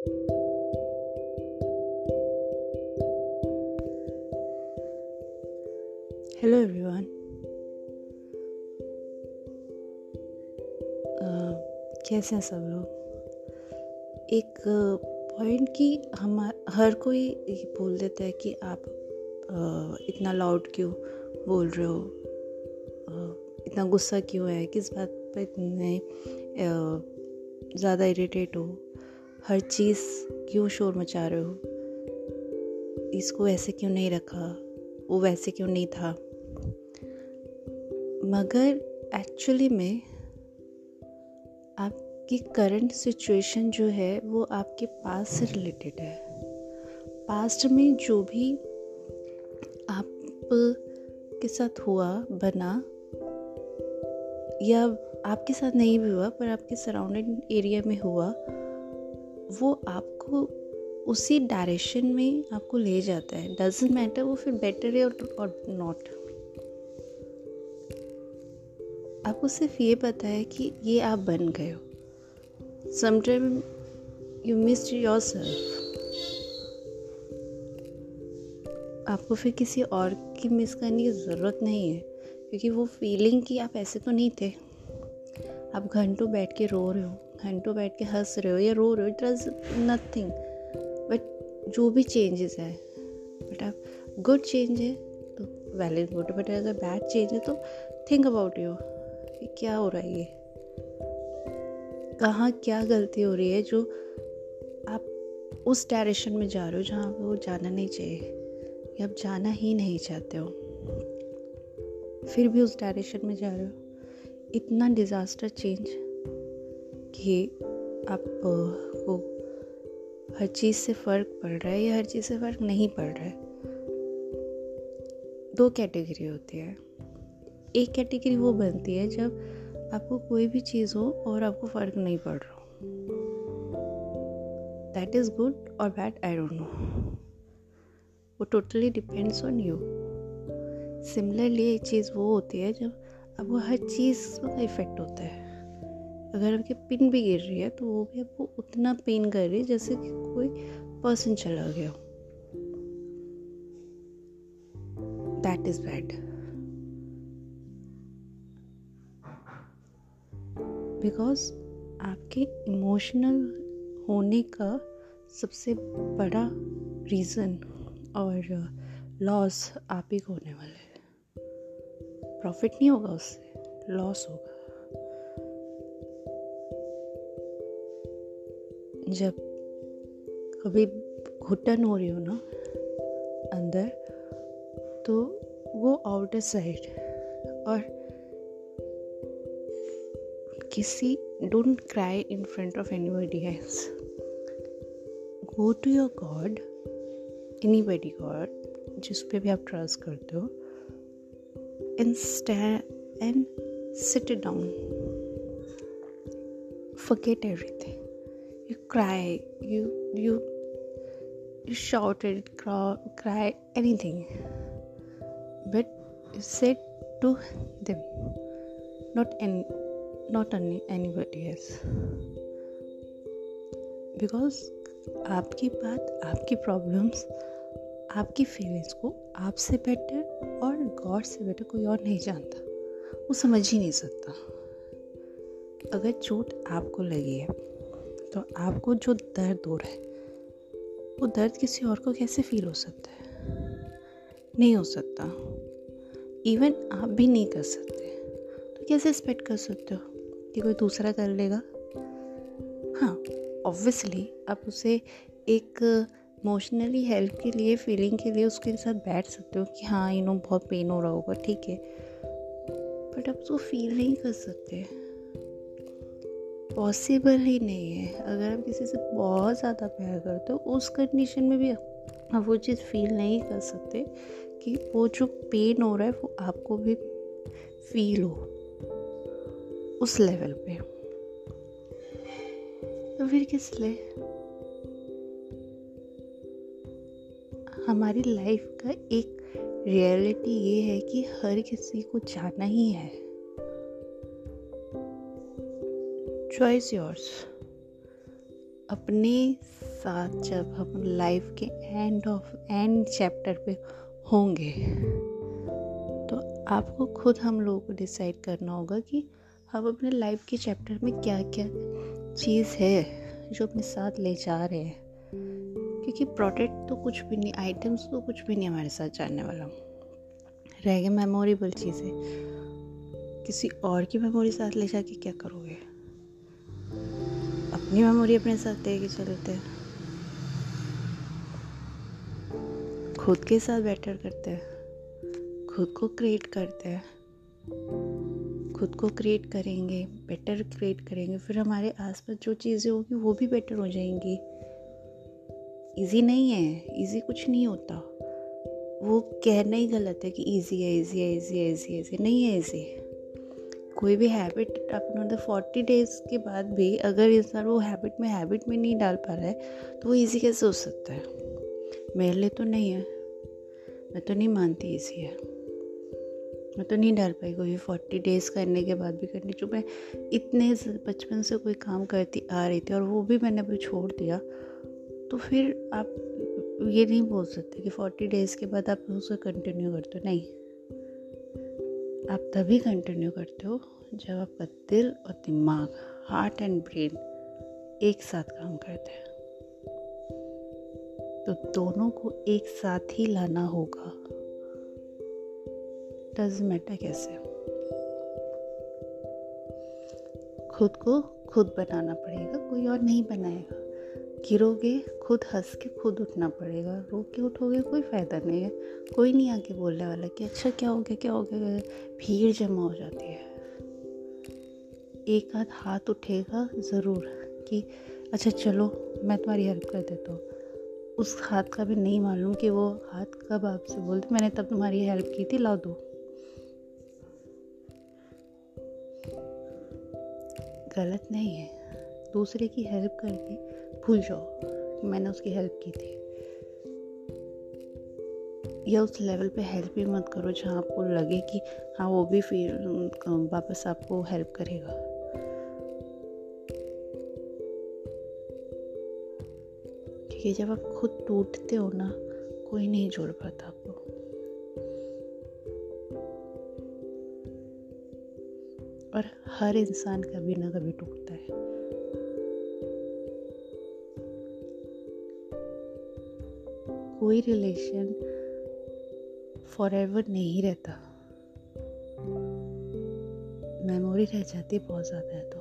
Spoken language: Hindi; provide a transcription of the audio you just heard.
हेलो एवरीवन कैसे हैं सब लोग? एक पॉइंट की हम हर कोई बोल देता है कि आप uh, इतना लाउड क्यों बोल रहे हो? Uh, इतना गुस्सा क्यों है? किस बात पर इतने uh, ज़्यादा इरिटेट हो? हर चीज़ क्यों शोर मचा रहे हो? इसको ऐसे क्यों नहीं रखा? वो वैसे क्यों नहीं था? मगर एक्चुअली में आपकी करंट सिचुएशन जो है, वो आपके पास से रिलेटेड है। पास्ट में जो भी आप के साथ हुआ, बना, या आपके साथ नहीं भी हुआ, पर आपके सराउंडिंग एरिया में हुआ वो आपको उसी डायरेक्शन में आपको ले जाता है। डजेंट मैटर वो फिर बेटर है और नॉट आपको सिर्फ़ ये पता है कि ये आप बन गए हो। Sometime you miss yourself आपको फिर किसी और की मिस करने की ज़रूरत नहीं है, क्योंकि वो फीलिंग कि आप ऐसे तो नहीं थे। आप घंटों बैठ के रो रहे हो। घंटों बैठ के हंस रहे हो या रो रहे हो इट इज़ नथिंग बट जो भी चेंजेस है बट आप गुड चेंज है तो वैलिड गुड बट अगर बैड चेंज है तो थिंक अबाउट यू क्या हो रहा है ये? कहाँ क्या गलती हो रही है जो आप उस डायरेक्शन में जा रहे हो जहाँ वो जाना नहीं चाहिए? या आप जाना ही नहीं चाहते हो? फिर भी उस डायरेक्शन में जा रहे हो? इतना डिज़ास्टर चेंज कि आपको हर चीज़ से फ़र्क पड़ रहा है या हर चीज़ से फ़र्क नहीं पड़ रहा है? दो कैटेगरी होती है। एक कैटेगरी वो बनती है जब आपको कोई भी चीज़ हो और आपको फ़र्क नहीं पड़ रहा दैट इज़ गुड और बैड आई डोंट नो वो totally depends on you similarly एक चीज़ वो होती है जब आपको हर चीज़ का इफ़ेक्ट होता है। अगर आपकी पिन भी गिर रही है तो वो भी आपको उतना पेन कर रही है जैसे कि कोई पर्सन चला गया दैट इज़ बैड बिकॉज़ आपके इमोशनल होने का सबसे बड़ा रीज़न और लॉस आप ही को होने वाला है। प्रॉफिट नहीं होगा उससे लॉस होगा। जब कभी घुटन हो रही हो ना अंदर तो वो आउटर साइड और किसी don't cry in front of anybody else go to your god anybody god जिस पे भी आप ट्रस्ट करते हो and stand and sit down forget everything. You cry you you you shouted cry, cry anything but you said to them not any not any anybody else because आपकी बात आपकी प्रॉब्लम्स आपकी फीलिंग्स को आपसे बेटर और गॉड से बेटर कोई और नहीं जानता वो समझ ही नहीं सकता अगर चोट आपको लगी है तो आपको जो दर्द हो रहा है, वो दर्द किसी और को कैसे फील हो सकता है? नहीं हो सकता। इवन आप भी नहीं कर सकते। तो कैसे एक्सपेक्ट कर सकते हो कि कोई दूसरा कर लेगा? हाँ ऑब्वियसली आप उसे एक इमोशनली हेल्प के लिए फीलिंग के लिए उसके साथ बैठ सकते हो कि हाँ यू नो बहुत पेन हो रहा होगा, ठीक है। बट आप उसको फील नहीं कर सकते। पॉसिबल ही नहीं है। अगर आप किसी से बहुत ज़्यादा प्यार करते हो, उस कंडीशन में भी आप वो चीज़ फील नहीं कर सकते कि वो जो पेन हो रहा है, वो आपको भी फील हो उस लेवल पे। तो फिर किस लिए? हमारी लाइफ का एक रियलिटी ये है कि हर किसी को जाना ही है। चॉइस योर्स अपने साथ जब हम लाइफ के एंड ऑफ़ एंड चैप्टर पे होंगे तो आपको खुद हम लोगों को डिसाइड करना होगा कि हम अपने लाइफ के चैप्टर में क्या क्या चीज़ है जो अपने साथ ले जा रहे हैं। क्योंकि प्रोडक्ट तो कुछ भी नहीं आइटम्स तो कुछ भी नहीं हमारे साथ जाने वाला। रह गए मेमोरेबल चीज़ें। किसी और की मेमोरी साथ ले जाके क्या करोगे? अपनी मेमोरी अपने साथ लेके चलते हैं खुद के साथ बेटर करते हैं। खुद को क्रिएट करते हैं। खुद को क्रिएट करेंगे बेटर क्रिएट करेंगे। फिर हमारे आसपास जो चीज़ें होंगी, वो भी बेटर हो जाएँगी। इजी नहीं है। इजी कुछ नहीं होता। वो कहना ही गलत है कि इजी है इजी है इजी है इजी है इजी नहीं है इजी कोई भी हैबिट अपने फोर्टी डेज़ के बाद भी अगर इंसान वो हैबिट में हैबिट में नहीं डाल पा रहा है तो वो इजी कैसे हो सकता है? मेरे लिए तो नहीं है। मैं तो नहीं मानती इसी है। मैं तो नहीं डाल पाई कोई फोर्टी डेज़ करने के बाद भी करनी। जो मैं इतने बचपन से कोई काम करती आ रही थी और वो भी मैंने अभी छोड़ दिया तो फिर आप ये नहीं बोल सकते कि फोर्टी डेज़ के बाद आप उसे कंटिन्यू करते हो। नहीं। आप तभी कंटिन्यू करते हो जब आपका दिल और दिमाग हार्ट एंड ब्रेन एक साथ काम करते हैं। तो दोनों को एक साथ ही लाना होगा। डज मैटर कैसे। खुद को खुद बनाना पड़ेगा, कोई और नहीं बनाएगा। गिरोगे, खुद हंस के खुद उठना पड़ेगा। रो के उठोगे, कोई फ़ायदा नहीं है। कोई नहीं आके बोलने वाला कि अच्छा क्या हो गया, क्या हो गया? भीड़ जमा हो जाती है। एक आध हाथ उठेगा ज़रूर कि अच्छा चलो, मैं तुम्हारी हेल्प कर देता हूँ। उस हाथ का भी नहीं मालूम कि वो हाथ कब आपसे बोलते। मैंने तब तुम्हारी हेल्प की थी ला दो। गलत नहीं है। दूसरे की हेल्प करके भूल जाओ कि मैंने उसकी हेल्प की थी। या उस लेवल पे हेल्प भी मत करो जहाँ आपको लगे कि हाँ वो भी फिर वापस आपको हेल्प करेगा। कि जब आप खुद टूटते हो ना, कोई नहीं जोड़ पाता आपको। और हर इंसान कभी ना कभी टूटता है। कोई रिलेशन फॉर एवर नहीं रहता। मेमोरी रह जाती बहुत ज़्यादा है तो।